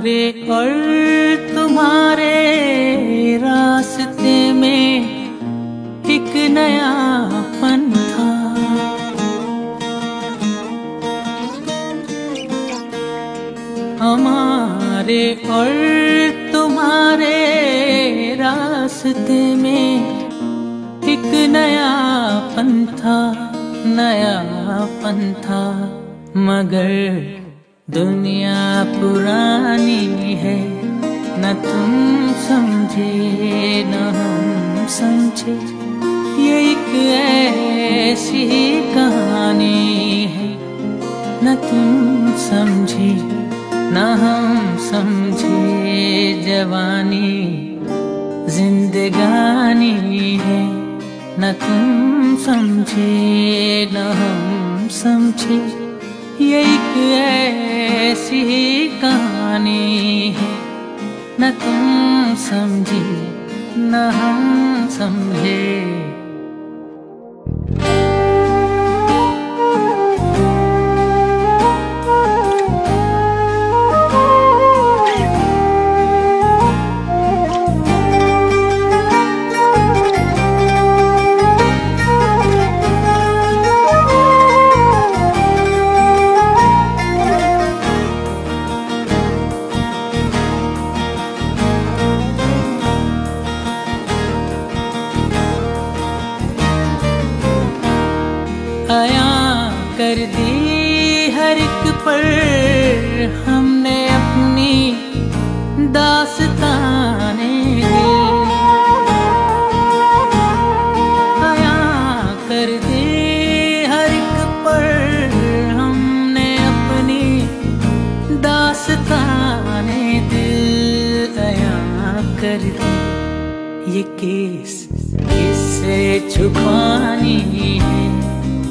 तुम्हारे और तुम्हारे रास्ते में एक नया पन था। हमारे और तुम्हारे रास्ते में एक नया पन था नया पन था, मगर दुनिया पुरानी है, न तुम समझे, न हम समझे। ये एक ऐसी कहानी है, न तुम समझे, न हम समझे। जवानी जिंदगानी है, न तुम समझे, न हम समझे। ये एक ऐसी कहानी है। न तुम समझे न हम समझे। आया कर दी हर एक पर। हमने अपनी दास्ताने आया कर दी हर एक पर। हमने अपनी दिल आया कर दी। ये केस किससे छुपानी है।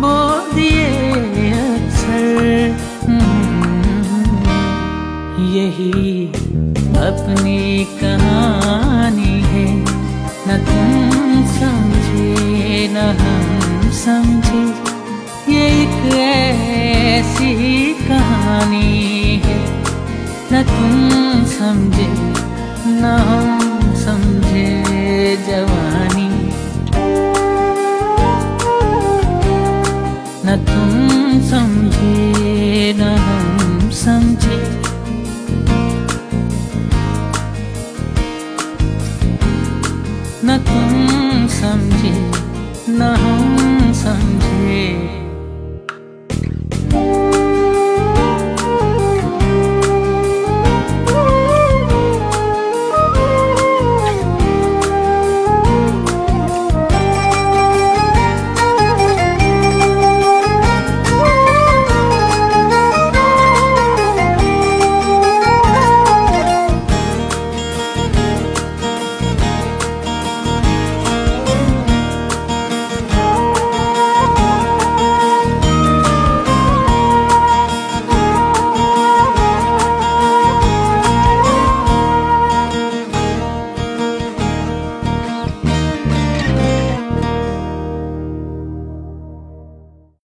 बो अक्सर। हम्म, यही अपनी कहानी है। न तुम समझे न हम समझे। ये एक ऐसी कहानी है। न तुम समझे न हम तुम समझे न हम समझे